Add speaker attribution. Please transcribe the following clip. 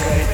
Speaker 1: Ready.